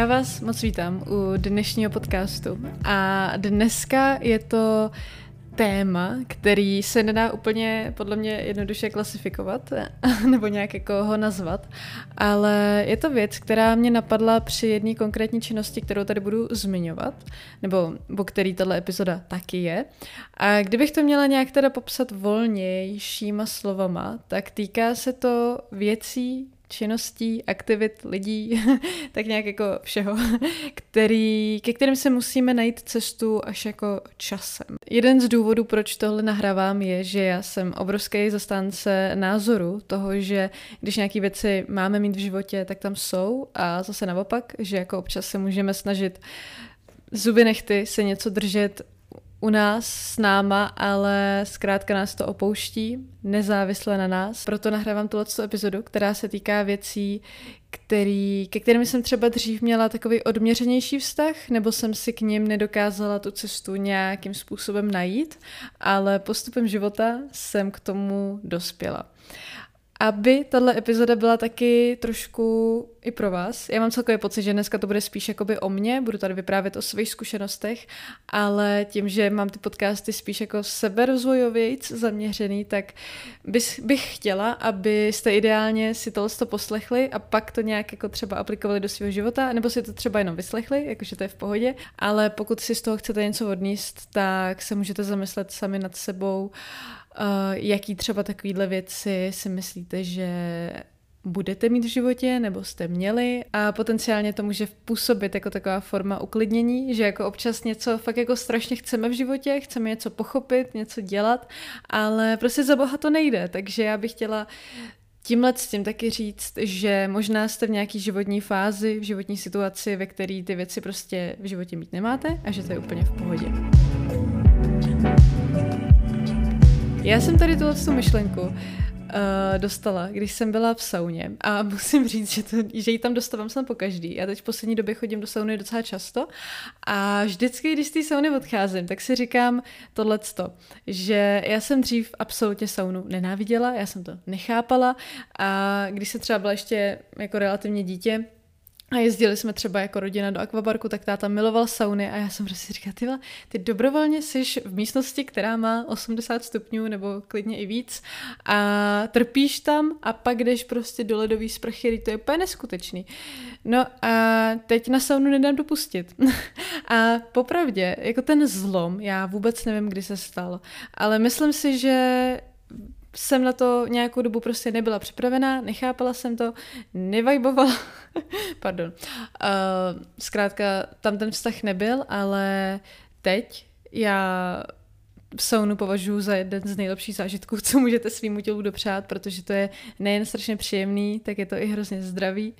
Já vás moc vítám u dnešního podcastu a dneska je to téma, který se nedá úplně podle mě jednoduše klasifikovat nebo nějak jako ho nazvat, ale je to věc, která mě napadla při jedné konkrétní činnosti, kterou tady budu zmiňovat, nebo o který tato epizoda taky je. A kdybych to měla nějak teda popsat volnějšíma slovama, tak týká se to věcí, činností, aktivit lidí, tak nějak jako všeho, který, ke kterým se musíme najít cestu až jako časem. Jeden z důvodů, proč tohle nahrávám, je, že já jsem obrovský zastánce názoru toho, že když nějaké věci máme mít v životě, tak tam jsou a zase naopak, že jako občas se můžeme snažit zuby nechty se něco držet u nás s náma, ale zkrátka nás to opouští, nezávisle na nás. Proto nahrávám tuto epizodu, která se týká věcí, který, ke kterým jsem třeba dřív měla takový odměřenější vztah, nebo jsem si k ním nedokázala tu cestu nějakým způsobem najít, ale postupem života jsem k tomu dospěla aby tahle epizoda byla taky trošku i pro vás. Já mám celkově pocit, že dneska to bude spíš jakoby o mně, budu tady vyprávět o svých zkušenostech, ale tím, že mám ty podcasty spíš jako seberozvojovějc zaměřený, tak bys, bych chtěla, abyste ideálně si tohle to poslechli a pak to nějak jako třeba aplikovali do svého života, nebo si to třeba jenom vyslechli, jakože to je v pohodě, ale pokud si z toho chcete něco odníst, tak se můžete zamyslet sami nad sebou, Jaký třeba takovýhle věci si myslíte, že budete mít v životě nebo jste měli a potenciálně to může působit jako taková forma uklidnění, že jako občas něco fakt jako strašně chceme v životě, chceme něco pochopit, něco dělat, ale prostě za boha to nejde, takže já bych chtěla tímhle s tím taky říct, že možná jste v nějaký životní fázi, v životní situaci, ve které ty věci prostě v životě mít nemáte a že to je úplně v pohodě. Já jsem tady tuhle tu myšlenku uh, dostala, když jsem byla v sauně. A musím říct, že, to, že ji tam dostávám jsem po každý. Já teď v poslední době chodím do sauny docela často. A vždycky, když z té sauny odcházím, tak si říkám tohleto, že já jsem dřív absolutně saunu nenáviděla, já jsem to nechápala. A když se třeba byla ještě jako relativně dítě, a jezdili jsme třeba jako rodina do akvaparku, tak táta miloval sauny a já jsem prostě říkala, ty, ty dobrovolně jsi v místnosti, která má 80 stupňů nebo klidně i víc a trpíš tam a pak jdeš prostě do ledový sprchy, to je úplně neskutečný. No a teď na saunu nedám dopustit. a popravdě, jako ten zlom, já vůbec nevím, kdy se stal, ale myslím si, že jsem na to nějakou dobu prostě nebyla připravená, nechápala jsem to, nevajbovala, pardon. Uh, zkrátka, tam ten vztah nebyl, ale teď já saunu považuji za jeden z nejlepších zážitků, co můžete svýmu tělu dopřát, protože to je nejen strašně příjemný, tak je to i hrozně zdravý.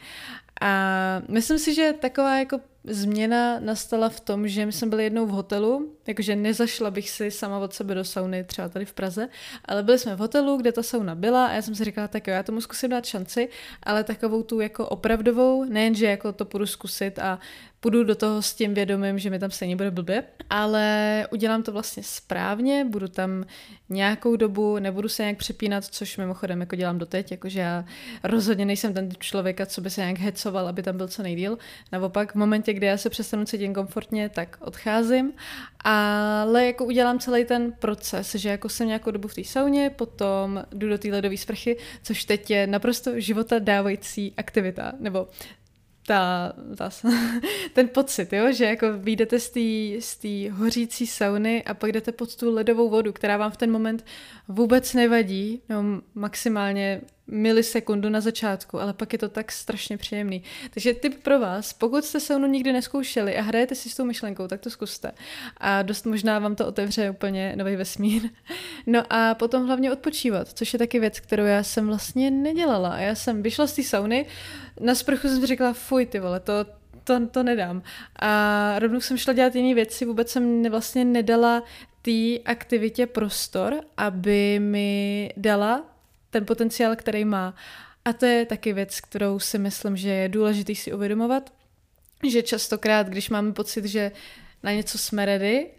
A myslím si, že taková jako změna nastala v tom, že my jsme byli jednou v hotelu, jakože nezašla bych si sama od sebe do sauny, třeba tady v Praze, ale byli jsme v hotelu, kde ta sauna byla a já jsem si říkala, tak jo, já tomu zkusím dát šanci, ale takovou tu jako opravdovou, nejenže jako to půjdu zkusit a půjdu do toho s tím vědomím, že mi tam stejně bude blbě, ale udělám to vlastně správně, budu tam nějakou dobu, nebudu se nějak přepínat, což mimochodem jako dělám doteď, jakože já rozhodně nejsem ten člověk, co by se nějak hecoval, aby tam byl co nejdíl. Naopak v momentě, kdy já se přestanu cítit komfortně, tak odcházím, ale jako udělám celý ten proces, že jako jsem nějakou dobu v té sauně, potom jdu do té ledové sprchy, což teď je naprosto života dávající aktivita, nebo ta, ta, ten pocit, jo, že jako vyjdete z té hořící sauny a pak jdete pod tu ledovou vodu, která vám v ten moment vůbec nevadí, no maximálně milisekundu na začátku, ale pak je to tak strašně příjemný. Takže tip pro vás, pokud jste saunu nikdy neskoušeli a hrajete si s tou myšlenkou, tak to zkuste. A dost možná vám to otevře úplně nový vesmír. No a potom hlavně odpočívat, což je taky věc, kterou já jsem vlastně nedělala. Já jsem vyšla z té sauny, na sprchu jsem řekla, fuj ty vole, to, to, to nedám. A rovnou jsem šla dělat jiné věci, vůbec jsem vlastně nedala té aktivitě prostor, aby mi dala ten potenciál, který má. A to je taky věc, kterou si myslím, že je důležitý si uvědomovat, že častokrát, když máme pocit, že na něco jsme ready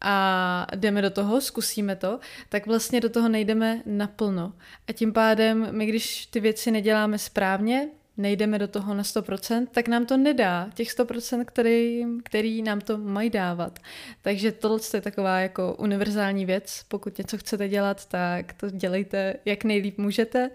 a jdeme do toho, zkusíme to, tak vlastně do toho nejdeme naplno. A tím pádem my, když ty věci neděláme správně, nejdeme do toho na 100%, tak nám to nedá těch 100%, který, který nám to mají dávat. Takže tohle je taková jako univerzální věc. Pokud něco chcete dělat, tak to dělejte jak nejlíp můžete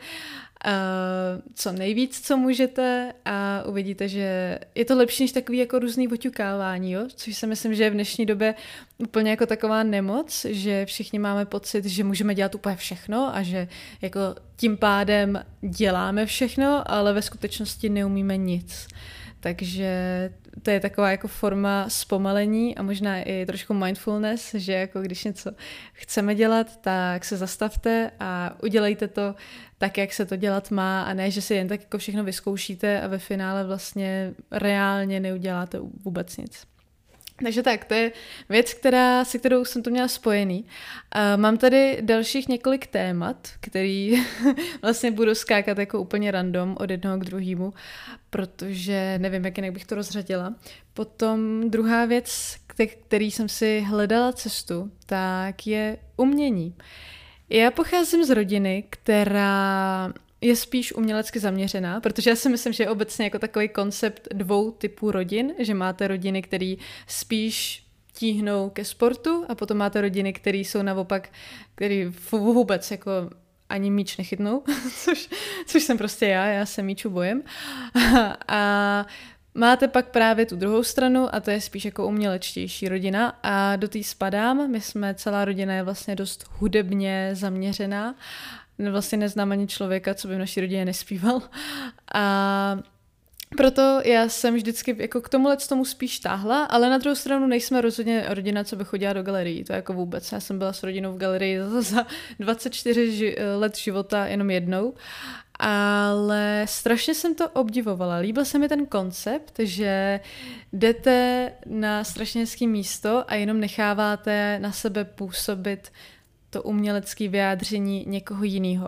co nejvíc, co můžete a uvidíte, že je to lepší než takový jako různý oťukávání, jo? což si myslím, že je v dnešní době úplně jako taková nemoc, že všichni máme pocit, že můžeme dělat úplně všechno a že jako tím pádem děláme všechno, ale ve skutečnosti neumíme nic. Takže to je taková jako forma zpomalení a možná i trošku mindfulness, že jako když něco chceme dělat, tak se zastavte a udělejte to tak, jak se to dělat má a ne, že si jen tak jako všechno vyzkoušíte a ve finále vlastně reálně neuděláte vůbec nic. Takže tak, to je věc, která, se kterou jsem to měla spojený. A mám tady dalších několik témat, který vlastně budu skákat jako úplně random od jednoho k druhému, protože nevím, jak jinak bych to rozřadila. Potom druhá věc, který jsem si hledala cestu, tak je umění. Já pocházím z rodiny, která je spíš umělecky zaměřená, protože já si myslím, že je obecně jako takový koncept dvou typů rodin, že máte rodiny, které spíš tíhnou ke sportu a potom máte rodiny, které jsou naopak, které vůbec jako ani míč nechytnou, což, což jsem prostě já, já se míču bojem. A Máte pak právě tu druhou stranu a to je spíš jako umělečtější rodina a do té spadám. My jsme, celá rodina je vlastně dost hudebně zaměřená. Vlastně neznám ani člověka, co by v naší rodině nespíval. A proto já jsem vždycky jako k tomuhle tomu spíš táhla, ale na druhou stranu nejsme rozhodně rodina, co by chodila do galerii, to jako vůbec. Já jsem byla s rodinou v galerii za 24 ži- let života jenom jednou ale strašně jsem to obdivovala. Líbil se mi ten koncept, že jdete na strašně hezký místo a jenom necháváte na sebe působit to umělecké vyjádření někoho jiného.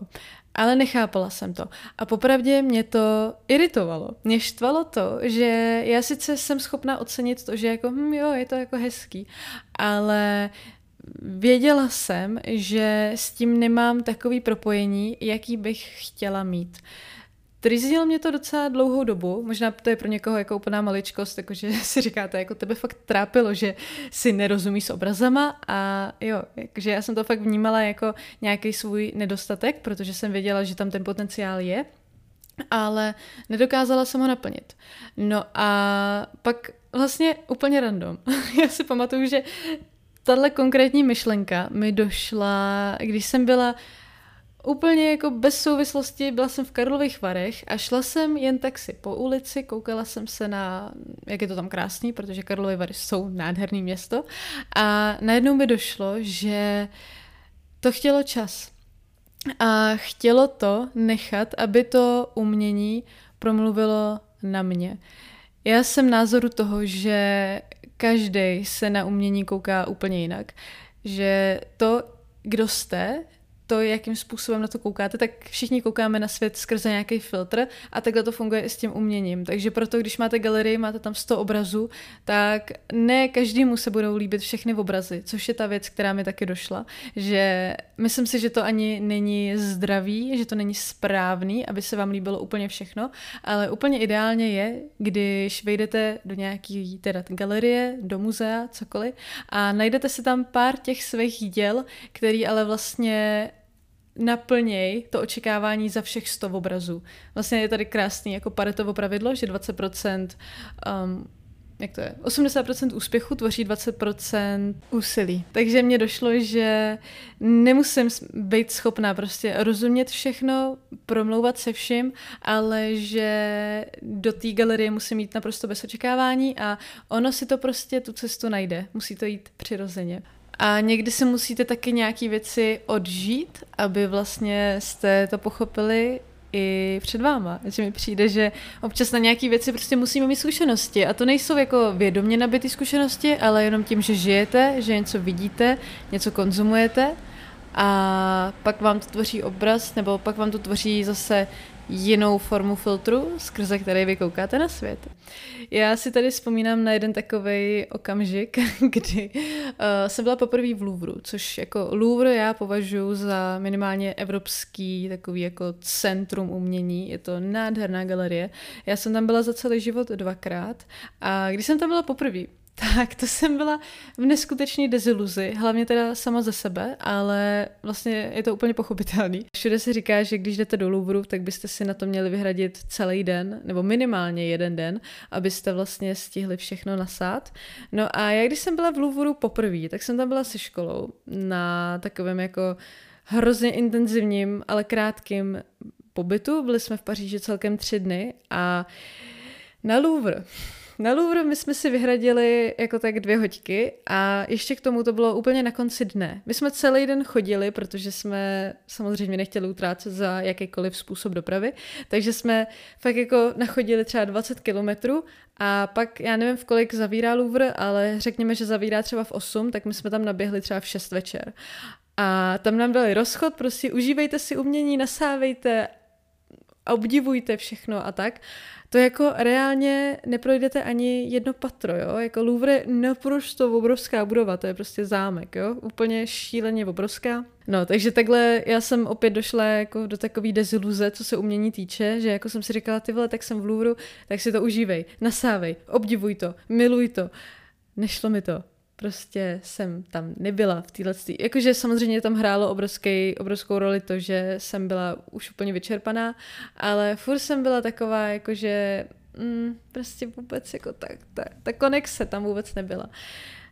Ale nechápala jsem to. A popravdě mě to iritovalo. Mě štvalo to, že já sice jsem schopna ocenit to, že jako, hm, jo, je to jako hezký, ale věděla jsem, že s tím nemám takový propojení, jaký bych chtěla mít. Trizdilo mě to docela dlouhou dobu, možná to je pro někoho jako úplná maličkost, jakože si říkáte, jako tebe fakt trápilo, že si nerozumí s obrazama a jo, jakože já jsem to fakt vnímala jako nějaký svůj nedostatek, protože jsem věděla, že tam ten potenciál je, ale nedokázala jsem ho naplnit. No a pak vlastně úplně random. já si pamatuju, že tahle konkrétní myšlenka mi došla, když jsem byla úplně jako bez souvislosti, byla jsem v Karlových Varech a šla jsem jen tak si po ulici, koukala jsem se na, jak je to tam krásný, protože Karlovy Vary jsou nádherný město a najednou mi došlo, že to chtělo čas. A chtělo to nechat, aby to umění promluvilo na mě. Já jsem názoru toho, že každý se na umění kouká úplně jinak. Že to, kdo jste, to, jakým způsobem na to koukáte, tak všichni koukáme na svět skrze nějaký filtr a takhle to funguje i s tím uměním. Takže proto, když máte galerii, máte tam 100 obrazů, tak ne každému se budou líbit všechny obrazy, což je ta věc, která mi taky došla, že myslím si, že to ani není zdravý, že to není správný, aby se vám líbilo úplně všechno, ale úplně ideálně je, když vejdete do nějaký teda galerie, do muzea, cokoliv a najdete si tam pár těch svých děl, který ale vlastně naplněj to očekávání za všech 100 obrazů. Vlastně je tady krásný jako paretovo pravidlo, že 20% um, jak to je, 80% úspěchu tvoří 20% úsilí. Takže mně došlo, že nemusím být schopná prostě rozumět všechno, promlouvat se vším, ale že do té galerie musím jít naprosto bez očekávání a ono si to prostě tu cestu najde. Musí to jít přirozeně. A někdy si musíte taky nějaké věci odžít, aby vlastně jste to pochopili i před váma. Že mi přijde, že občas na nějaké věci prostě musíme mít zkušenosti. A to nejsou jako vědomě nabité zkušenosti, ale jenom tím, že žijete, že něco vidíte, něco konzumujete a pak vám to tvoří obraz, nebo pak vám to tvoří zase jinou formu filtru, skrze který vy koukáte na svět. Já si tady vzpomínám na jeden takový okamžik, kdy uh, jsem byla poprvé v Louvru, což jako Louvre já považuji za minimálně evropský takový jako centrum umění. Je to nádherná galerie. Já jsem tam byla za celý život dvakrát a když jsem tam byla poprvé, tak to jsem byla v neskutečné deziluzi, hlavně teda sama ze sebe, ale vlastně je to úplně pochopitelný. Všude se říká, že když jdete do Louvru, tak byste si na to měli vyhradit celý den, nebo minimálně jeden den, abyste vlastně stihli všechno nasát. No a já když jsem byla v Louvru poprvé, tak jsem tam byla se školou na takovém jako hrozně intenzivním, ale krátkým pobytu. Byli jsme v Paříži celkem tři dny a na Louvre na Louvre my jsme si vyhradili jako tak dvě hoďky a ještě k tomu to bylo úplně na konci dne. My jsme celý den chodili, protože jsme samozřejmě nechtěli utrácet za jakýkoliv způsob dopravy, takže jsme fakt jako nachodili třeba 20 kilometrů a pak, já nevím, v kolik zavírá Louvre, ale řekněme, že zavírá třeba v 8, tak my jsme tam naběhli třeba v 6 večer. A tam nám dali rozchod, prostě užívejte si umění, nasávejte obdivujte všechno a tak to jako reálně neprojdete ani jedno patro, jo, jako Louvre naprosto obrovská budova, to je prostě zámek, jo, úplně šíleně obrovská. No, takže takhle já jsem opět došla jako do takové deziluze, co se umění týče, že jako jsem si říkala, ty vole, tak jsem v Louvru, tak si to užívej, nasávej, obdivuj to, miluj to. Nešlo mi to prostě jsem tam nebyla v téhle Jakože samozřejmě tam hrálo obrovský, obrovskou roli to, že jsem byla už úplně vyčerpaná, ale furt jsem byla taková, jakože mm, prostě vůbec jako tak, tak, ta konexe tam vůbec nebyla.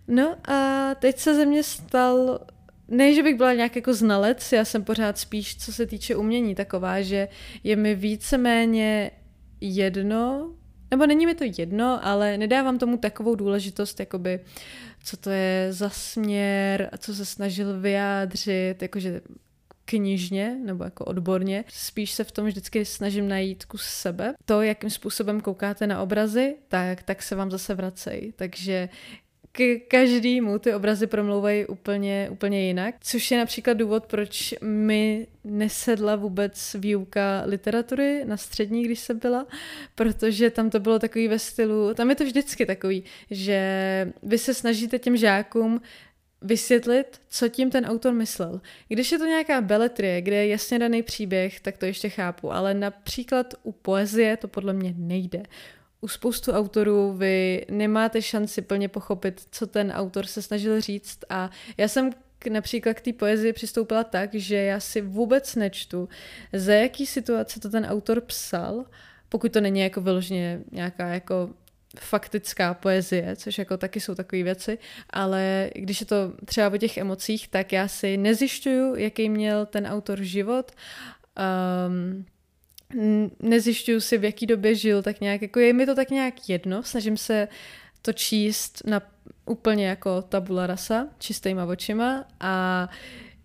No a teď se ze mě stal ne, že bych byla nějak jako znalec, já jsem pořád spíš, co se týče umění, taková, že je mi víceméně jedno, nebo není mi to jedno, ale nedávám tomu takovou důležitost, jakoby co to je za směr co se snažil vyjádřit, jakože knižně nebo jako odborně. Spíš se v tom vždycky snažím najít kus sebe. To, jakým způsobem koukáte na obrazy, tak, tak se vám zase vracejí. Takže k každému ty obrazy promlouvají úplně, úplně jinak, což je například důvod, proč mi nesedla vůbec výuka literatury na střední, když jsem byla, protože tam to bylo takový ve stylu, tam je to vždycky takový, že vy se snažíte těm žákům vysvětlit, co tím ten autor myslel. Když je to nějaká beletrie, kde je jasně daný příběh, tak to ještě chápu, ale například u poezie to podle mě nejde u spoustu autorů vy nemáte šanci plně pochopit, co ten autor se snažil říct. A já jsem k, například k té poezii přistoupila tak, že já si vůbec nečtu, za jaký situace to ten autor psal, pokud to není jako vyloženě nějaká jako faktická poezie, což jako taky jsou takové věci, ale když je to třeba o těch emocích, tak já si nezjišťuju, jaký měl ten autor život, um, nezjišťuju si, v jaký době žil, tak nějak, jako je mi to tak nějak jedno, snažím se to číst na úplně jako tabula rasa, čistýma očima a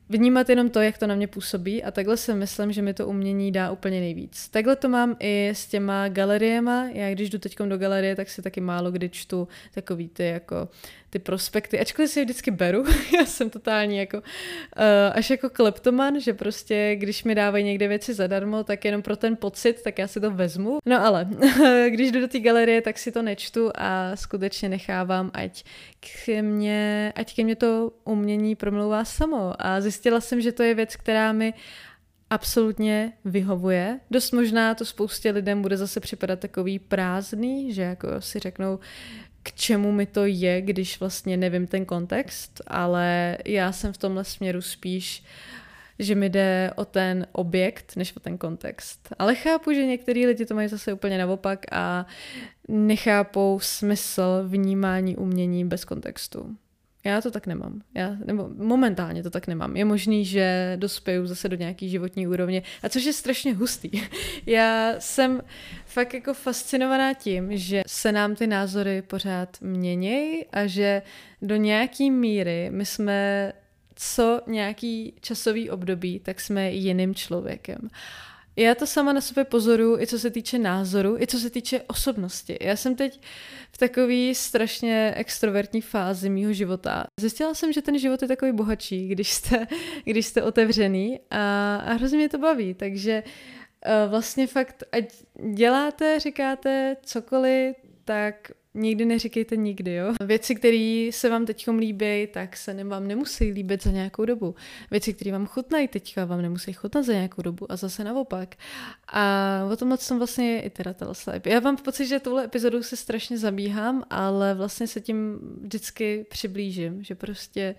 vnímat jenom to, jak to na mě působí a takhle si myslím, že mi to umění dá úplně nejvíc. Takhle to mám i s těma galeriema. Já když jdu teď do galerie, tak si taky málo kdy čtu takový ty jako ty prospekty, ačkoliv si je vždycky beru, já jsem totální jako uh, až jako kleptoman, že prostě když mi dávají někde věci zadarmo, tak jenom pro ten pocit, tak já si to vezmu. No ale když jdu do té galerie, tak si to nečtu a skutečně nechávám, ať ke mně, ať ke mně to umění promlouvá samo. A zjistila jsem, že to je věc, která mi absolutně vyhovuje. Dost možná to spoustě lidem bude zase připadat takový prázdný, že jako si řeknou, k čemu mi to je, když vlastně nevím ten kontext, ale já jsem v tomhle směru spíš že mi jde o ten objekt, než o ten kontext. Ale chápu, že některý lidi to mají zase úplně naopak a nechápou smysl vnímání umění bez kontextu. Já to tak nemám. Já, nebo momentálně to tak nemám. Je možný, že dospěju zase do nějaký životní úrovně, a což je strašně hustý. Já jsem fakt jako fascinovaná tím, že se nám ty názory pořád měnějí a že do nějaký míry my jsme co nějaký časový období, tak jsme jiným člověkem. Já to sama na sobě pozoruju, i co se týče názoru, i co se týče osobnosti. Já jsem teď v takové strašně extrovertní fázi mýho života. Zjistila jsem, že ten život je takový bohatší, když jste, když jste otevřený a, a hrozně mě to baví, takže vlastně fakt, ať děláte, říkáte cokoliv, tak nikdy neříkejte nikdy, jo. Věci, které se vám teď líbí, tak se vám nemusí líbit za nějakou dobu. Věci, které vám chutnají teďka, vám nemusí chutnat za nějakou dobu a zase naopak. A o tomhle jsem vlastně iteratel Slipe. Já mám pocit, že tohle epizodu se strašně zabíhám, ale vlastně se tím vždycky přiblížím, že prostě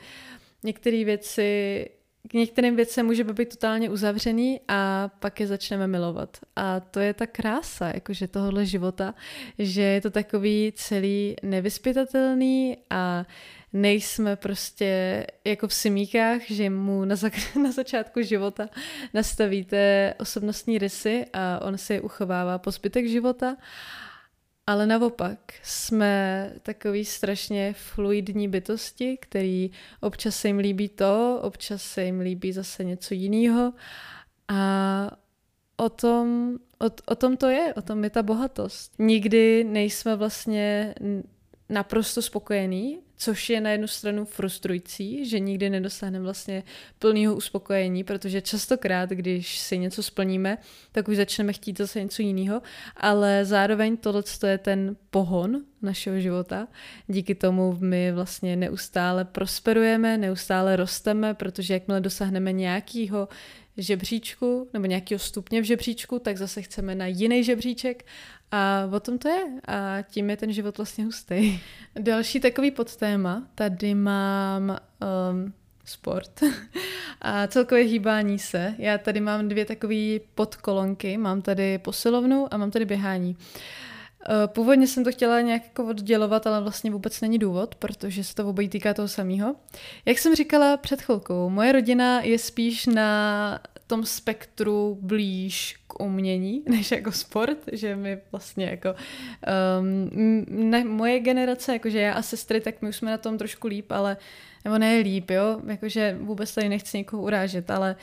některé věci k některým věcem můžeme být totálně uzavřený a pak je začneme milovat. A to je ta krása jakože tohohle života, že je to takový celý nevyspytatelný a nejsme prostě jako v simíkách, že mu na, za- na začátku života nastavíte osobnostní rysy a on si je uchovává po zbytek života ale naopak jsme takový strašně fluidní bytosti, který občas se jim líbí to, občas se jim líbí zase něco jiného. A o tom, o, o tom to je, o tom je ta bohatost. Nikdy nejsme vlastně naprosto spokojení, což je na jednu stranu frustrující, že nikdy nedosáhneme vlastně plného uspokojení, protože častokrát, když si něco splníme, tak už začneme chtít zase něco jiného, ale zároveň tohle je ten pohon našeho života. Díky tomu my vlastně neustále prosperujeme, neustále rosteme, protože jakmile dosáhneme nějakého žebříčku nebo nějakého stupně v žebříčku, tak zase chceme na jiný žebříček a o tom to je. A tím je ten život vlastně hustý. Další takový podtéma, tady mám um, sport a celkové hýbání se. Já tady mám dvě takové podkolonky, mám tady posilovnu a mám tady běhání. Uh, původně jsem to chtěla nějak jako oddělovat, ale vlastně vůbec není důvod, protože se to obojí týká toho samého. Jak jsem říkala před chvilkou, moje rodina je spíš na tom spektru blíž k umění, než jako sport, že my vlastně jako um, ne, moje generace, jakože já a sestry, tak my už jsme na tom trošku líp, ale nebo ne líp, jo, jakože vůbec tady nechci někoho urážet, ale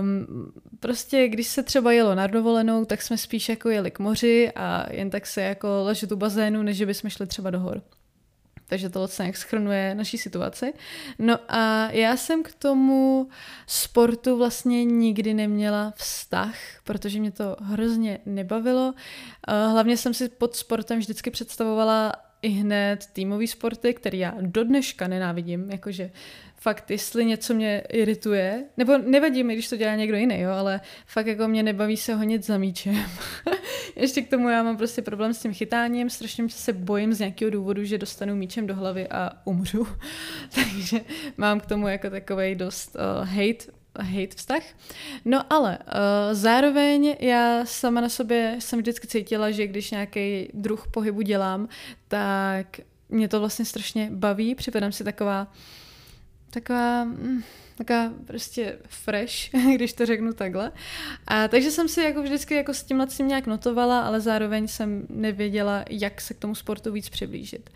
um, prostě když se třeba jelo na dovolenou, tak jsme spíš jako jeli k moři a jen tak se jako ležet u bazénu, než bychom šli třeba do hor. Takže tohle se nějak schrnuje naší situaci. No a já jsem k tomu sportu vlastně nikdy neměla vztah, protože mě to hrozně nebavilo. Hlavně jsem si pod sportem vždycky představovala i hned týmový sporty, který já do dneška nenávidím, jakože fakt, jestli něco mě irituje, nebo nevadí mi, když to dělá někdo jiný, jo, ale fakt jako mě nebaví se honit za míčem. Ještě k tomu já mám prostě problém s tím chytáním, strašně se bojím z nějakého důvodu, že dostanu míčem do hlavy a umřu. Takže mám k tomu jako takový dost uh, hate hate vztah. No ale uh, zároveň já sama na sobě jsem vždycky cítila, že když nějaký druh pohybu dělám, tak mě to vlastně strašně baví, připadám si taková taková, mm, taková prostě fresh, když to řeknu takhle. A takže jsem si jako vždycky jako s tímhle tím nějak notovala, ale zároveň jsem nevěděla, jak se k tomu sportu víc přiblížit.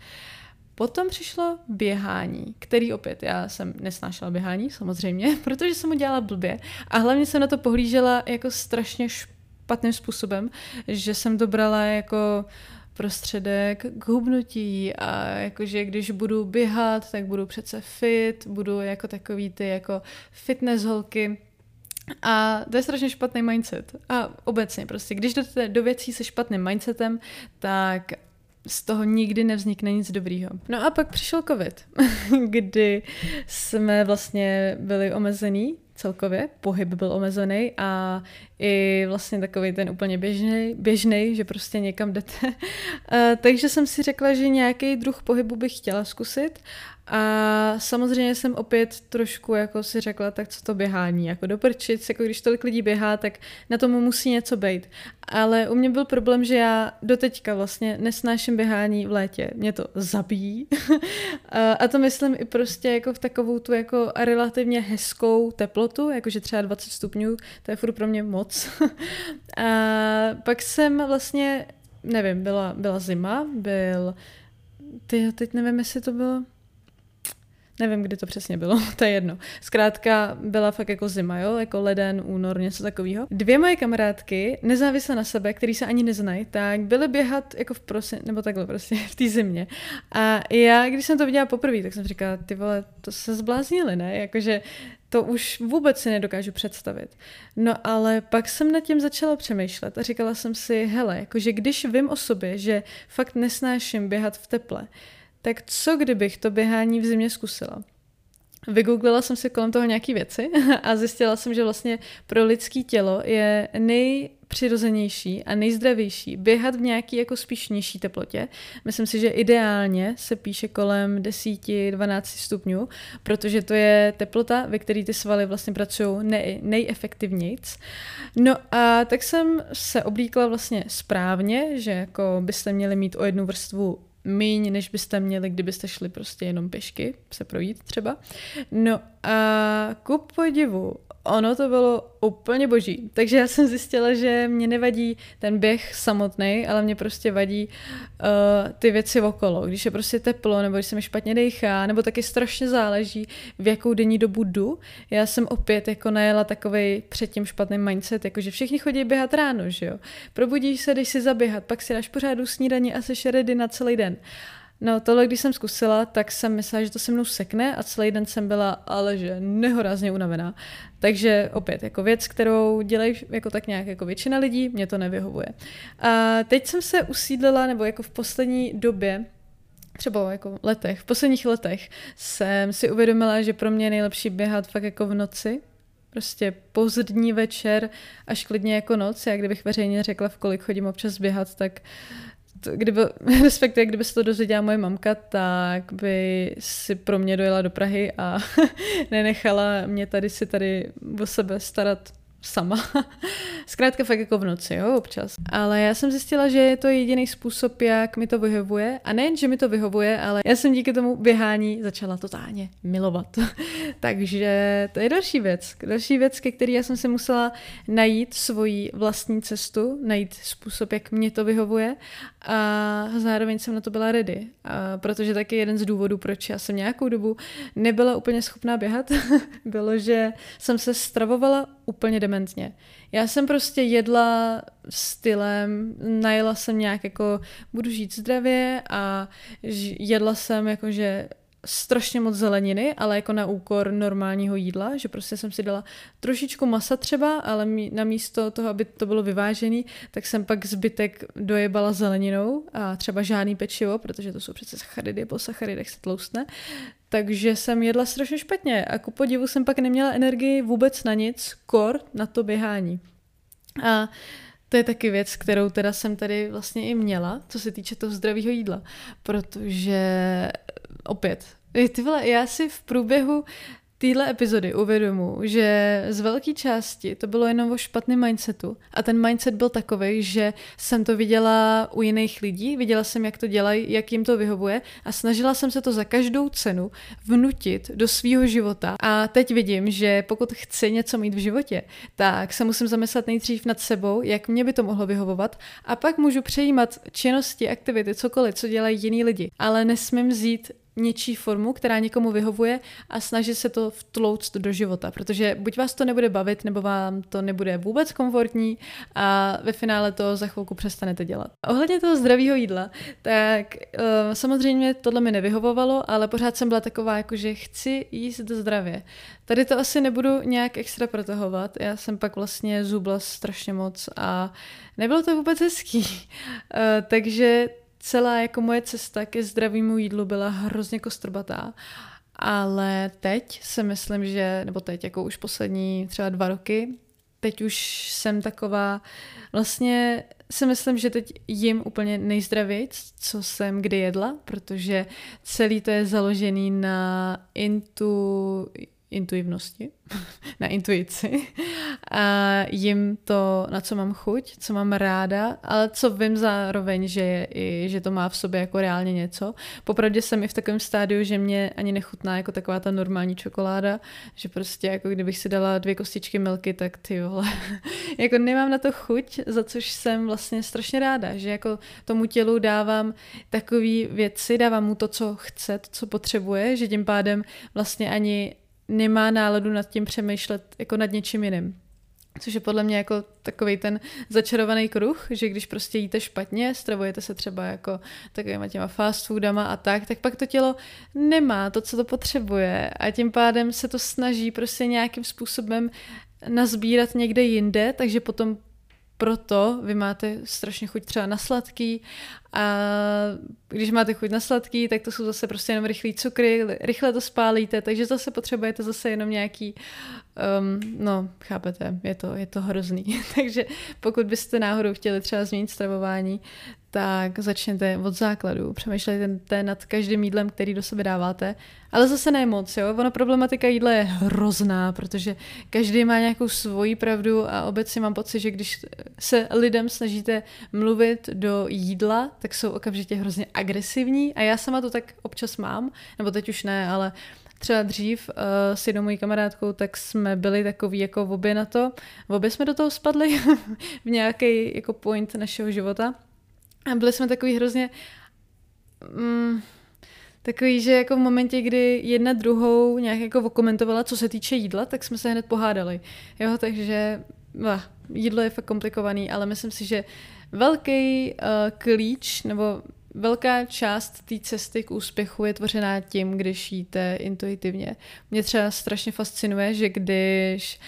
Potom přišlo běhání, který opět, já jsem nesnášela běhání, samozřejmě, protože jsem ho dělala blbě a hlavně jsem na to pohlížela jako strašně špatným způsobem, že jsem to brala jako prostředek k hubnutí a jakože když budu běhat, tak budu přece fit, budu jako takový ty jako fitness holky, a to je strašně špatný mindset. A obecně prostě, když jdete do věcí se špatným mindsetem, tak z toho nikdy nevznikne nic dobrýho. No a pak přišel covid, kdy jsme vlastně byli omezení celkově, pohyb byl omezený a i vlastně takový ten úplně běžný, běžný, že prostě někam jdete. takže jsem si řekla, že nějaký druh pohybu bych chtěla zkusit a samozřejmě jsem opět trošku jako si řekla, tak co to běhání, jako doprčit, jako když tolik lidí běhá, tak na tomu musí něco být. Ale u mě byl problém, že já doteďka vlastně nesnáším běhání v létě. Mě to zabíjí. a to myslím i prostě jako v takovou tu jako relativně hezkou teplotu, jakože třeba 20 stupňů, to je furt pro mě moc. a pak jsem vlastně, nevím, byla, byla zima, byl, ty, teď nevím, jestli to bylo, Nevím, kdy to přesně bylo, to je jedno. Zkrátka byla fakt jako zima, jo, jako leden, únor, něco takového. Dvě moje kamarádky, nezávisle na sebe, který se ani neznají, tak byly běhat jako v prosin, nebo takhle prostě v té zimě. A já, když jsem to viděla poprvé, tak jsem říkala, ty vole, to se zbláznili, ne? Jakože to už vůbec si nedokážu představit. No ale pak jsem nad tím začala přemýšlet a říkala jsem si, hele, jakože když vím o sobě, že fakt nesnáším běhat v teple, tak co kdybych to běhání v zimě zkusila? Vygooglila jsem si kolem toho nějaký věci a zjistila jsem, že vlastně pro lidský tělo je nejpřirozenější a nejzdravější běhat v nějaký jako spíš nižší teplotě. Myslím si, že ideálně se píše kolem 10-12 stupňů, protože to je teplota, ve které ty svaly vlastně pracují nej, nejefektivnějc. No a tak jsem se oblíkla vlastně správně, že jako byste měli mít o jednu vrstvu míň, než byste měli, kdybyste šli prostě jenom pěšky se projít třeba. No a ku podivu, ono to bylo úplně boží. Takže já jsem zjistila, že mě nevadí ten běh samotný, ale mě prostě vadí uh, ty věci okolo. Když je prostě teplo, nebo když se mi špatně dechá, nebo taky strašně záleží, v jakou denní dobu jdu. Já jsem opět jako najela takový předtím špatný mindset, jakože všichni chodí běhat ráno, že jo. Probudíš se, když si zaběhat, pak si dáš pořádu snídaní a jsi ready na celý den. No tohle, když jsem zkusila, tak jsem myslela, že to se mnou sekne a celý den jsem byla, ale že nehorázně unavená. Takže opět, jako věc, kterou dělají jako tak nějak jako většina lidí, mě to nevyhovuje. A teď jsem se usídlila, nebo jako v poslední době, třeba jako letech, v posledních letech jsem si uvědomila, že pro mě je nejlepší běhat fakt jako v noci, prostě pozdní večer, až klidně jako noc. Já kdybych veřejně řekla, v kolik chodím občas běhat, tak kdyby, respektive kdyby se to dozvěděla moje mamka, tak by si pro mě dojela do Prahy a nenechala mě tady si tady o sebe starat sama. Zkrátka fakt jako v noci, jo, občas. Ale já jsem zjistila, že je to jediný způsob, jak mi to vyhovuje. A nejen, že mi to vyhovuje, ale já jsem díky tomu běhání začala totálně milovat. Takže to je další věc. Další věc, ke který já jsem si musela najít svoji vlastní cestu, najít způsob, jak mě to vyhovuje a zároveň jsem na to byla ready. A protože taky jeden z důvodů, proč já jsem nějakou dobu nebyla úplně schopná běhat, bylo, že jsem se stravovala úplně dementně. Já jsem prostě jedla stylem, najela jsem nějak jako budu žít zdravě a jedla jsem jakože strašně moc zeleniny, ale jako na úkor normálního jídla, že prostě jsem si dala trošičku masa třeba, ale na místo toho, aby to bylo vyvážený, tak jsem pak zbytek dojebala zeleninou a třeba žádný pečivo, protože to jsou přece sacharidy, po sacharidech se tloustne. Takže jsem jedla strašně špatně a ku podivu jsem pak neměla energii vůbec na nic, kor na to běhání. A to je taky věc, kterou teda jsem tady vlastně i měla, co se týče toho zdravého jídla, protože opět, ty vole, já si v průběhu téhle epizody uvědomu, že z velké části to bylo jenom o špatném mindsetu. A ten mindset byl takový, že jsem to viděla u jiných lidí, viděla jsem, jak to dělají, jak jim to vyhovuje a snažila jsem se to za každou cenu vnutit do svého života. A teď vidím, že pokud chci něco mít v životě, tak se musím zamyslet nejdřív nad sebou, jak mě by to mohlo vyhovovat a pak můžu přejímat činnosti, aktivity, cokoliv, co dělají jiní lidi. Ale nesmím vzít něčí formu, která někomu vyhovuje a snažit se to vtlouct do života, protože buď vás to nebude bavit, nebo vám to nebude vůbec komfortní a ve finále to za chvilku přestanete dělat. Ohledně toho zdravého jídla, tak uh, samozřejmě tohle mi nevyhovovalo, ale pořád jsem byla taková, jako že chci jíst zdravě. Tady to asi nebudu nějak extra protahovat, já jsem pak vlastně zubla strašně moc a nebylo to vůbec hezký. Uh, takže celá jako moje cesta ke zdravému jídlu byla hrozně kostrbatá. Ale teď si myslím, že, nebo teď jako už poslední třeba dva roky, teď už jsem taková, vlastně si myslím, že teď jim úplně nejzdravějc, co jsem kdy jedla, protože celý to je založený na intu, intuivnosti, na intuici a jim to, na co mám chuť, co mám ráda, ale co vím zároveň, že, je, i, že to má v sobě jako reálně něco. Popravdě jsem i v takovém stádiu, že mě ani nechutná jako taková ta normální čokoláda, že prostě jako kdybych si dala dvě kostičky milky, tak ty vole, jako nemám na to chuť, za což jsem vlastně strašně ráda, že jako tomu tělu dávám takové věci, dávám mu to, co chce, to, co potřebuje, že tím pádem vlastně ani nemá náladu nad tím přemýšlet jako nad něčím jiným. Což je podle mě jako takový ten začarovaný kruh, že když prostě jíte špatně, stravujete se třeba jako takovýma těma fast foodama a tak, tak pak to tělo nemá to, co to potřebuje a tím pádem se to snaží prostě nějakým způsobem nazbírat někde jinde, takže potom proto vy máte strašně chuť třeba na sladký a když máte chuť na sladký, tak to jsou zase prostě jenom rychlý cukry, rychle to spálíte, takže zase potřebujete zase jenom nějaký, um, no chápete, je to, je to hrozný. takže pokud byste náhodou chtěli třeba změnit stravování, tak začněte od základu, přemýšlejte nad každým jídlem, který do sebe dáváte, ale zase ne moc, jo. Ono problematika jídla je hrozná, protože každý má nějakou svoji pravdu a obecně mám pocit, že když se lidem snažíte mluvit do jídla, tak jsou okamžitě hrozně agresivní a já sama to tak občas mám, nebo teď už ne, ale třeba dřív uh, s jednou mojí kamarádkou, tak jsme byli takový jako obě na to. Obě jsme do toho spadli v nějaký jako point našeho života. A byli jsme takový hrozně... Mm, takový, že jako v momentě, kdy jedna druhou nějak jako okomentovala, co se týče jídla, tak jsme se hned pohádali. Jo, takže bah, jídlo je fakt komplikovaný, ale myslím si, že velký uh, klíč nebo velká část té cesty k úspěchu je tvořená tím, když jíte intuitivně. Mě třeba strašně fascinuje, že když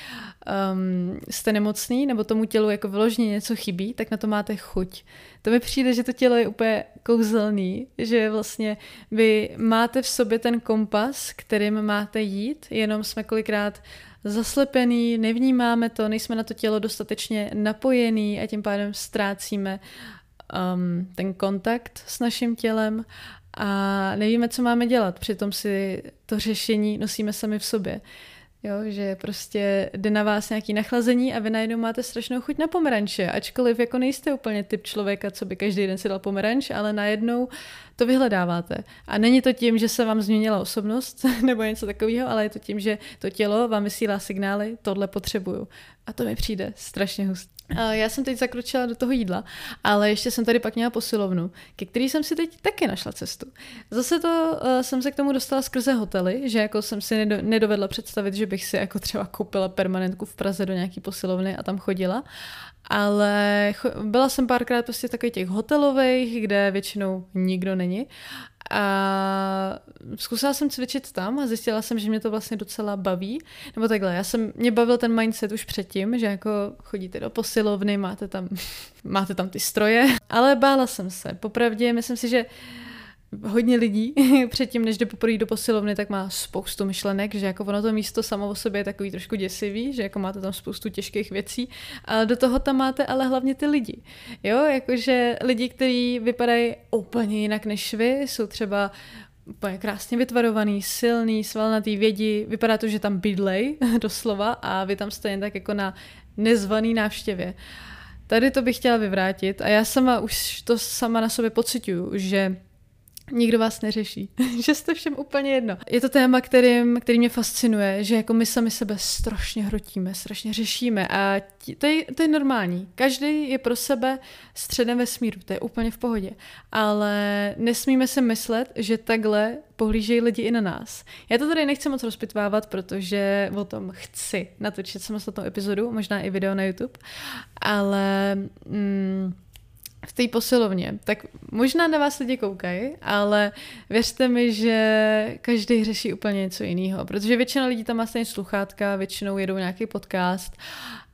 um, jste nemocný nebo tomu tělu jako vyloženě něco chybí, tak na to máte chuť. To mi přijde, že to tělo je úplně kouzelný, že vlastně vy máte v sobě ten kompas, kterým máte jít, jenom jsme kolikrát zaslepený, nevnímáme to, nejsme na to tělo dostatečně napojený a tím pádem ztrácíme um, ten kontakt s naším tělem a nevíme, co máme dělat. Přitom si to řešení nosíme sami v sobě. Jo, že prostě jde na vás nějaký nachlazení a vy najednou máte strašnou chuť na pomeranče, ačkoliv jako nejste úplně typ člověka, co by každý den si dal pomeranč, ale najednou to vyhledáváte. A není to tím, že se vám změnila osobnost nebo něco takového, ale je to tím, že to tělo vám vysílá signály, tohle potřebuju. A to mi přijde strašně hustý. Já jsem teď zakročila do toho jídla, ale ještě jsem tady pak měla posilovnu, ke který jsem si teď taky našla cestu. Zase to uh, jsem se k tomu dostala skrze hotely, že jako jsem si nedo, nedovedla představit, že bych si jako třeba koupila permanentku v Praze do nějaký posilovny a tam chodila. Ale byla jsem párkrát prostě takových těch hotelových, kde většinou nikdo není a zkusila jsem cvičit tam a zjistila jsem, že mě to vlastně docela baví. Nebo takhle, já jsem, mě bavil ten mindset už předtím, že jako chodíte do posilovny, máte tam, máte tam ty stroje, ale bála jsem se. Popravdě, myslím si, že uh, hodně lidí předtím, než jde poprvé do posilovny, tak má spoustu myšlenek, že jako ono to místo samo o sobě je takový trošku děsivý, že jako máte tam spoustu těžkých věcí, ale do toho tam máte ale hlavně ty lidi. Jo, jakože lidi, kteří vypadají úplně jinak než vy, jsou třeba úplně krásně vytvarovaný, silný, svalnatý, vědi, vypadá to, že tam bydlej, doslova, a vy tam jste jen tak jako na nezvaný návštěvě. Tady to bych chtěla vyvrátit a já sama už to sama na sobě pocituju, že Nikdo vás neřeší, že jste všem úplně jedno. Je to téma, kterým, který mě fascinuje, že jako my sami sebe strašně hrotíme, strašně řešíme a tí, to, je, to je normální. Každý je pro sebe středem vesmíru, to je úplně v pohodě. Ale nesmíme se myslet, že takhle pohlížejí lidi i na nás. Já to tady nechci moc rozpitvávat, protože o tom chci natočit samostatnou epizodu, možná i video na YouTube, ale... Mm, v té posilovně, tak možná na vás lidi koukají, ale věřte mi, že každý řeší úplně něco jiného, protože většina lidí tam má stejně sluchátka, většinou jedou nějaký podcast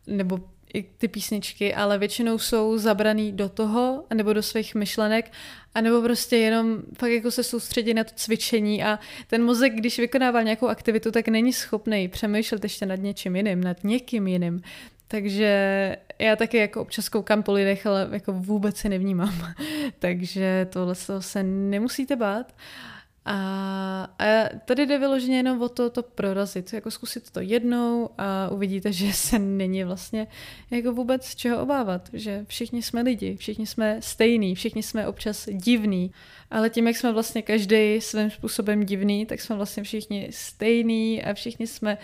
nebo i ty písničky, ale většinou jsou zabraný do toho, nebo do svých myšlenek, a nebo prostě jenom fakt jako se soustředí na to cvičení a ten mozek, když vykonává nějakou aktivitu, tak není schopný přemýšlet ještě nad něčím jiným, nad někým jiným. Takže já taky jako občas koukám po lidech, ale jako vůbec se nevnímám. Takže tohle se nemusíte bát. A, a tady jde vyloženě jenom o to, to prorazit, jako zkusit to jednou a uvidíte, že se není vlastně jako vůbec čeho obávat, že všichni jsme lidi, všichni jsme stejní, všichni jsme občas divní, ale tím, jak jsme vlastně každý svým způsobem divný, tak jsme vlastně všichni stejní a všichni jsme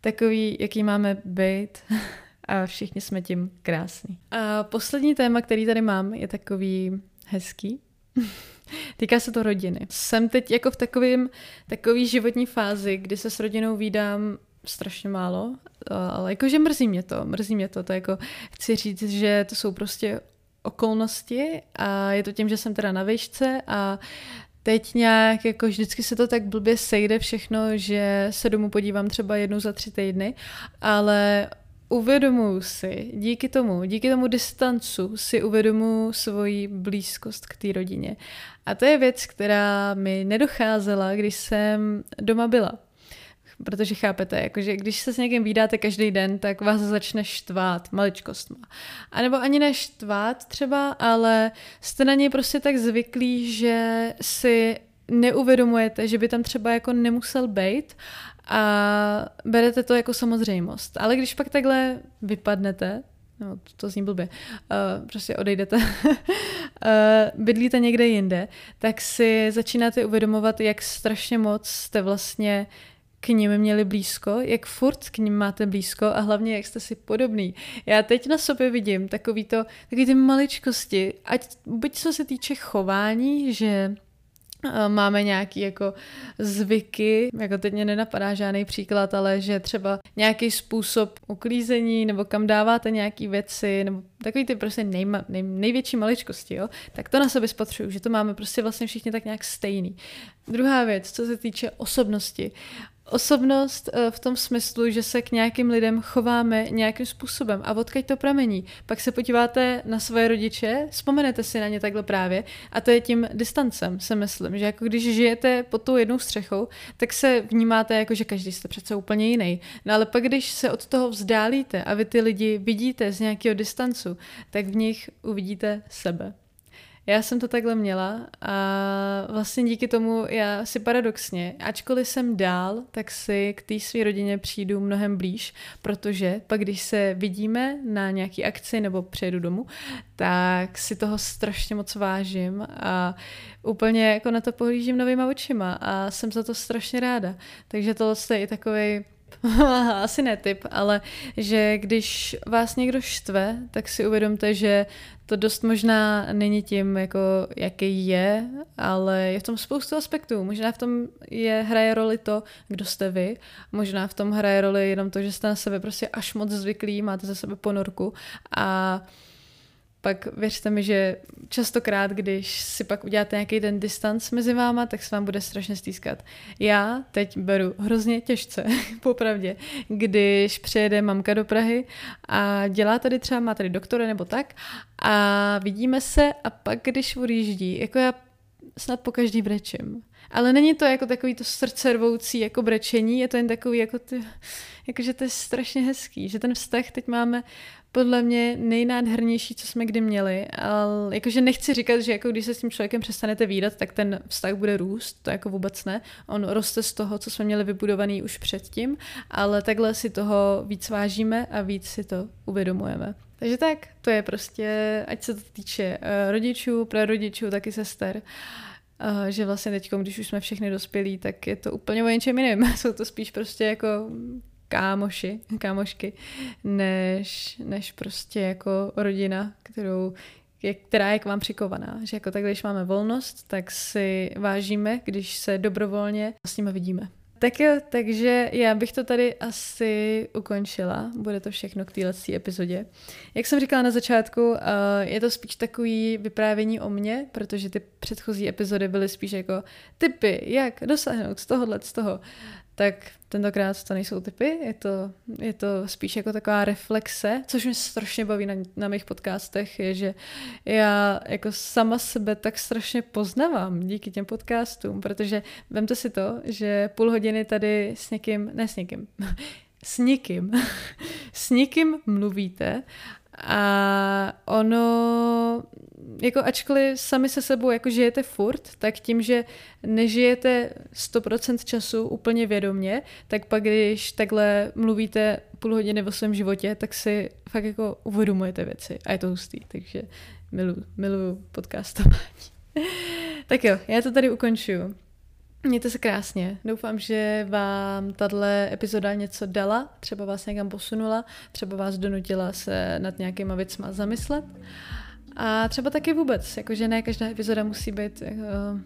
takový, jaký máme být. a všichni jsme tím krásní. A poslední téma, který tady mám, je takový hezký. Týká se to rodiny. Jsem teď jako v takovým, takový životní fázi, kdy se s rodinou výdám strašně málo, ale jakože mrzí mě to, mrzí mě to, to jako chci říct, že to jsou prostě okolnosti a je to tím, že jsem teda na výšce a teď nějak, jako vždycky se to tak blbě sejde všechno, že se domů podívám třeba jednou za tři týdny, ale uvědomuji si, díky tomu, díky tomu distancu si uvědomuji svoji blízkost k té rodině. A to je věc, která mi nedocházela, když jsem doma byla. Protože chápete, jakože když se s někým vydáte každý den, tak vás začne štvát maličkostma. A nebo ani neštvát třeba, ale jste na něj prostě tak zvyklí, že si neuvědomujete, že by tam třeba jako nemusel být a berete to jako samozřejmost. Ale když pak takhle vypadnete, no to, to zní blbě, uh, prostě odejdete, uh, bydlíte někde jinde, tak si začínáte uvědomovat, jak strašně moc jste vlastně k ním měli blízko, jak furt k ním máte blízko a hlavně jak jste si podobný. Já teď na sobě vidím takový to, takový ty maličkosti, ať buď co se týče chování, že máme nějaký jako zvyky, jako teď mě nenapadá žádný příklad, ale že třeba nějaký způsob uklízení nebo kam dáváte nějaký věci, nebo takový ty prostě nejma, nej, největší maličkosti, jo, tak to na sobě spatřuju, že to máme prostě vlastně všichni tak nějak stejný. Druhá věc, co se týče osobnosti osobnost eh, v tom smyslu, že se k nějakým lidem chováme nějakým způsobem. A odkud to pramení? Pak se podíváte na svoje rodiče, vzpomenete si na ně takhle právě a to je tím distancem, se myslím, že jako když žijete pod tou jednou střechou, tak se vnímáte jako, že každý jste přece úplně jiný. No ale pak, když se od toho vzdálíte a vy ty lidi vidíte z nějakého distancu, tak v nich uvidíte sebe. Já jsem to takhle měla a vlastně díky tomu já si paradoxně, ačkoliv jsem dál, tak si k té své rodině přijdu mnohem blíž, protože pak když se vidíme na nějaký akci nebo přijedu domů, tak si toho strašně moc vážím a úplně jako na to pohlížím novýma očima a jsem za to strašně ráda. Takže tohle je i takový asi ne typ, ale že když vás někdo štve, tak si uvědomte, že to dost možná není tím, jako jaký je, ale je v tom spoustu aspektů. Možná v tom je, hraje roli to, kdo jste vy, možná v tom hraje roli jenom to, že jste na sebe prostě až moc zvyklí, máte za sebe ponorku. A pak věřte mi, že častokrát, když si pak uděláte nějaký ten distanc mezi váma, tak se vám bude strašně stýskat. Já teď beru hrozně těžce, popravdě, když přijede mamka do Prahy a dělá tady třeba, má tady doktora nebo tak a vidíme se a pak, když odjíždí, jako já snad po každý brečím. Ale není to jako takový to srdce rvoucí jako brečení, je to jen takový jako ty, jakože to je strašně hezký, že ten vztah teď máme podle mě nejnádhernější, co jsme kdy měli. Ale jakože nechci říkat, že jako když se s tím člověkem přestanete výdat, tak ten vztah bude růst, to jako vůbec ne. On roste z toho, co jsme měli vybudovaný už předtím, ale takhle si toho víc vážíme a víc si to uvědomujeme. Takže tak, to je prostě, ať se to týče uh, rodičů, prarodičů, taky sester, uh, že vlastně teď, když už jsme všechny dospělí, tak je to úplně o něčem jiném. Jsou to spíš prostě jako kámoši, kámošky, než, než prostě jako rodina, kterou je, která je k vám přikovaná. Že jako tak, když máme volnost, tak si vážíme, když se dobrovolně s nimi vidíme. Tak jo, takže já bych to tady asi ukončila. Bude to všechno k téhle epizodě. Jak jsem říkala na začátku, je to spíš takový vyprávění o mně, protože ty předchozí epizody byly spíš jako typy, jak dosáhnout z tohohle, z toho tak tentokrát to nejsou typy, je to, je to spíš jako taková reflexe, což mě strašně baví na, na mých podcastech, je, že já jako sama sebe tak strašně poznávám díky těm podcastům, protože vemte si to, že půl hodiny tady s někým, ne s někým, s nikým, s nikým mluvíte a ono, jako ačkoliv sami se sebou jako žijete furt, tak tím, že nežijete 100% času úplně vědomně, tak pak když takhle mluvíte půl hodiny o svém životě, tak si fakt jako uvědomujete věci a je to hustý, takže miluji, miluji podcastování. tak jo, já to tady ukončuju. Mějte se krásně. Doufám, že vám tahle epizoda něco dala, třeba vás někam posunula, třeba vás donutila se nad nějakýma věcma zamyslet. A třeba taky vůbec, jakože ne každá epizoda musí být uh,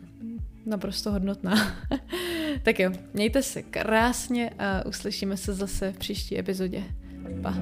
naprosto hodnotná. tak jo, mějte se krásně a uslyšíme se zase v příští epizodě. Pa.